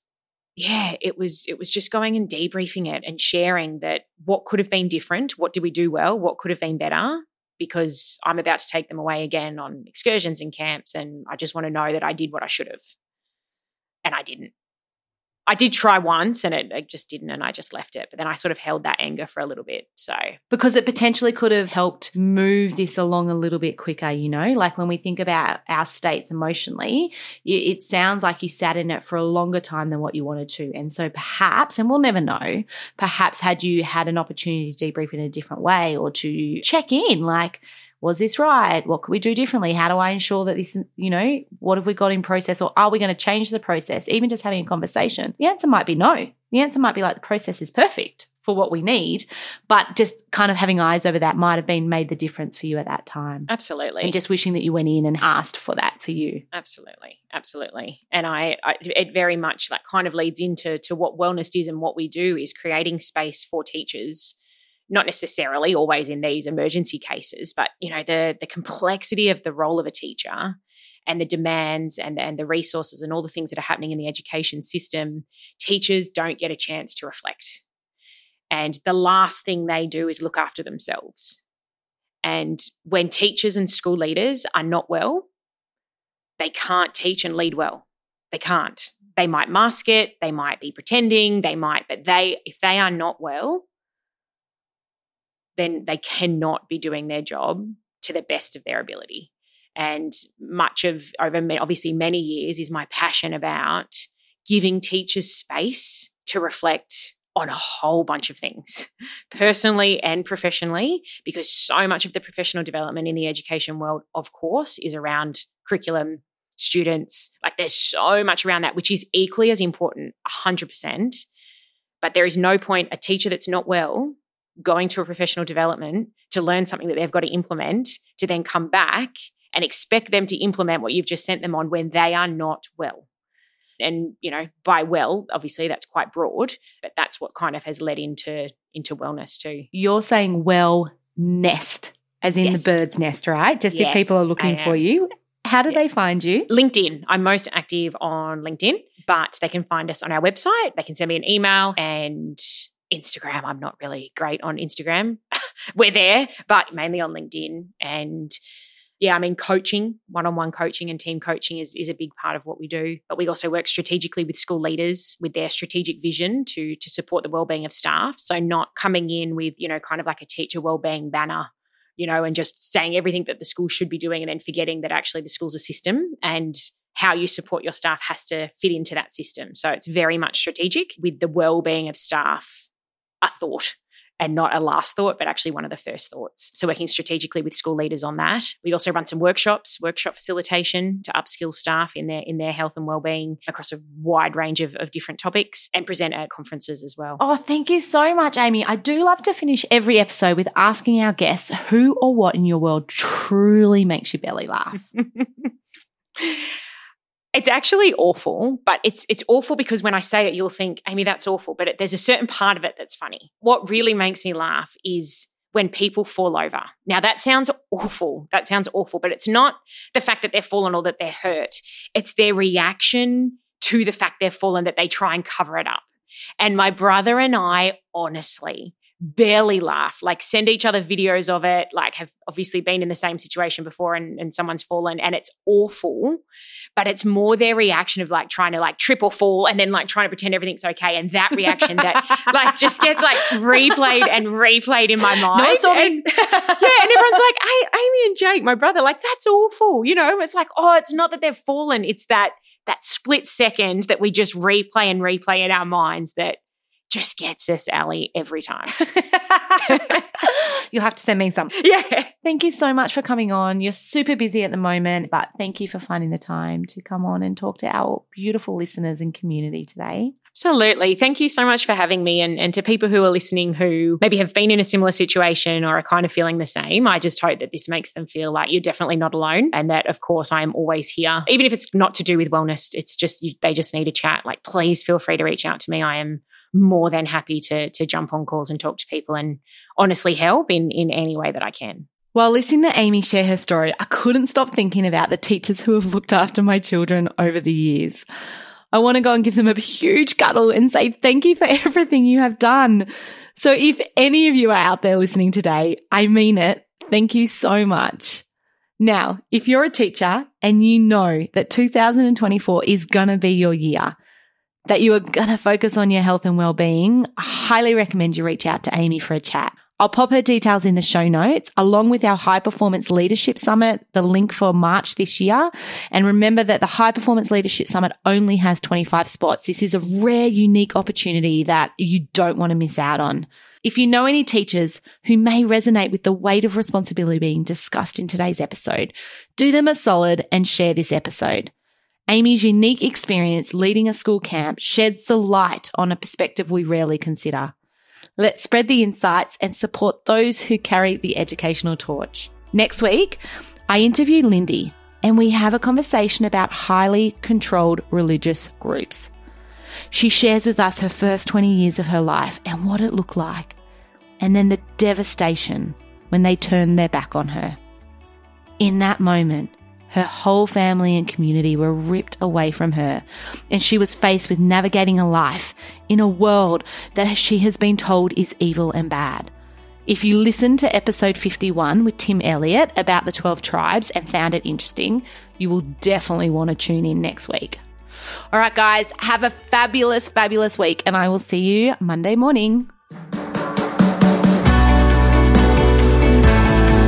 yeah it was it was just going and debriefing it and sharing that what could have been different what did we do well what could have been better because i'm about to take them away again on excursions and camps and i just want to know that i did what i should have. And i didn't I did try once and it, it just didn't, and I just left it. But then I sort of held that anger for a little bit. So, Because it potentially could have helped move this along a little bit quicker, you know? Like when we think about our states emotionally, it sounds like you sat in it for a longer time than what you wanted to. And so perhaps, and we'll never know, perhaps had you had an opportunity to debrief in a different way or to check in, like, was this right? What could we do differently? How do I ensure that this, you know, what have we got in process or are we going to change the process? Even just having a conversation. The answer might be no. The answer might be like the process is perfect for what we need, but just kind of having eyes over that might have been made the difference for you at that time. absolutely. And just wishing that you went in and asked for that for you. Absolutely, absolutely, and I, I, it very much like kind of leads into to what Wellnest is and what we do is creating space for teachers, not necessarily always in these emergency cases, but you know the the complexity of the role of a teacher and the demands and and the resources and all the things that are happening in the education system. Teachers don't get a chance to reflect, and the last thing they do is look after themselves. And when teachers and school leaders are not well, they can't teach and lead well. They can't. They might mask it, they might be pretending, they might, but they, if they are not well, then they cannot be doing their job to the best of their ability. And much of, over obviously many years, is my passion about giving teachers space to reflect on a whole bunch of things, personally and professionally, because so much of the professional development in the education world, of course, is around curriculum, students. Like there's so much around that, which is equally as important, 100%. But there is no point a teacher that's not well going to a professional development to learn something that they've got to implement to then come back and expect them to implement what you've just sent them on when they are not well. And you know, by well, obviously that's quite broad, but that's what kind of has led into into Wellnest too. You're saying well nest, as in Yes. the bird's nest, right? Just if people are looking for you. How do they find you? LinkedIn. I'm most active on LinkedIn, but they can find us on our website. They can send me an email and Instagram. I'm not really great on Instagram. we're there, but mainly on LinkedIn. And yeah, I mean, coaching, one on one coaching and team coaching is, is a big part of what we do. But we also work strategically with school leaders with their strategic vision to, to support the well-being of staff. So, not coming in with, you know, kind of like a teacher well-being banner you know, and just saying everything that the school should be doing and then forgetting that actually the school's a system and how you support your staff has to fit into that system. So it's very much strategic with the well-being of staff a thought and not a last thought, but actually one of the first thoughts. So, working strategically with school leaders on that. We also run some workshops, workshop facilitation to upskill staff in their in their health and well-being across a wide range of, of different topics and present at conferences as well. Oh, thank you so much, Aimee. I do love to finish every episode with asking our guests who or what in your world truly makes your belly laugh. It's actually awful, but it's it's awful because when I say it, you'll think, Aimee, that's awful. But it, there's a certain part of it that's funny. What really makes me laugh is when people fall over. Now that sounds awful. That sounds awful, but it's not the fact that they're fallen or that they're hurt. It's their reaction to the fact they're fallen that they try and cover it up. And my brother and I, honestly, barely laugh, like send each other videos of it, like have obviously been in the same situation before and, and someone's fallen and it's awful. But it's more their reaction of like trying to like trip or fall and then like trying to pretend everything's okay. And that reaction that like just gets like replayed and replayed in my mind. No, and, yeah, and everyone's like, hey, Aimee and Jake, my brother, like that's awful. You know, it's like, oh, it's not that they've fallen, it's that that split second that we just replay and replay in our minds that just gets us, Ali, every time. You'll have to send me some. Yeah. Thank you so much for coming on. You're super busy at the moment, but thank you for finding the time to come on and talk to our beautiful listeners and community today. Absolutely. Thank you so much for having me. And, and to people who are listening who maybe have been in a similar situation or are kind of feeling the same, I just hope that this makes them feel like you're definitely not alone. And that, of course, I am always here. Even if it's not to do with wellness, it's just you, they just need a chat. Like, please feel free to reach out to me. I am more than happy to to jump on calls and talk to people and honestly help in in any way that I can. While listening to Aimee share her story, I couldn't stop thinking about the teachers who have looked after my children over the years. I want to go and give them a huge cuddle and say thank you for everything you have done. So if any of you are out there listening today, I mean it. Thank you so much. Now, if you're a teacher and you know that 2024 is going to be your year, that you are going to focus on your health and well-being, I highly recommend you reach out to Aimee for a chat. I'll pop her details in the show notes along with our high performance leadership summit, the link for March this year. And remember that the high performance leadership summit only has 25 spots. This is a rare, unique opportunity that you don't want to miss out on. If you know any teachers who may resonate with the weight of responsibility being discussed in today's episode, do them a solid and share this episode. Aimee's unique experience leading a school camp sheds the light on a perspective we rarely consider. Let's spread the insights and support those who carry the educational torch. Next week, I interview Lindy and we have a conversation about highly controlled religious groups. She shares with us her first 20 years of her life and what it looked like, and then the devastation when they turned their back on her. In that moment, her whole family and community were ripped away from her, and she was faced with navigating a life in a world that she has been told is evil and bad. If you listened to episode 51 with Tim Elliott about the 12 tribes and found it interesting, you will definitely want to tune in next week. All right, guys, have a fabulous, fabulous week, and I will see you Monday morning.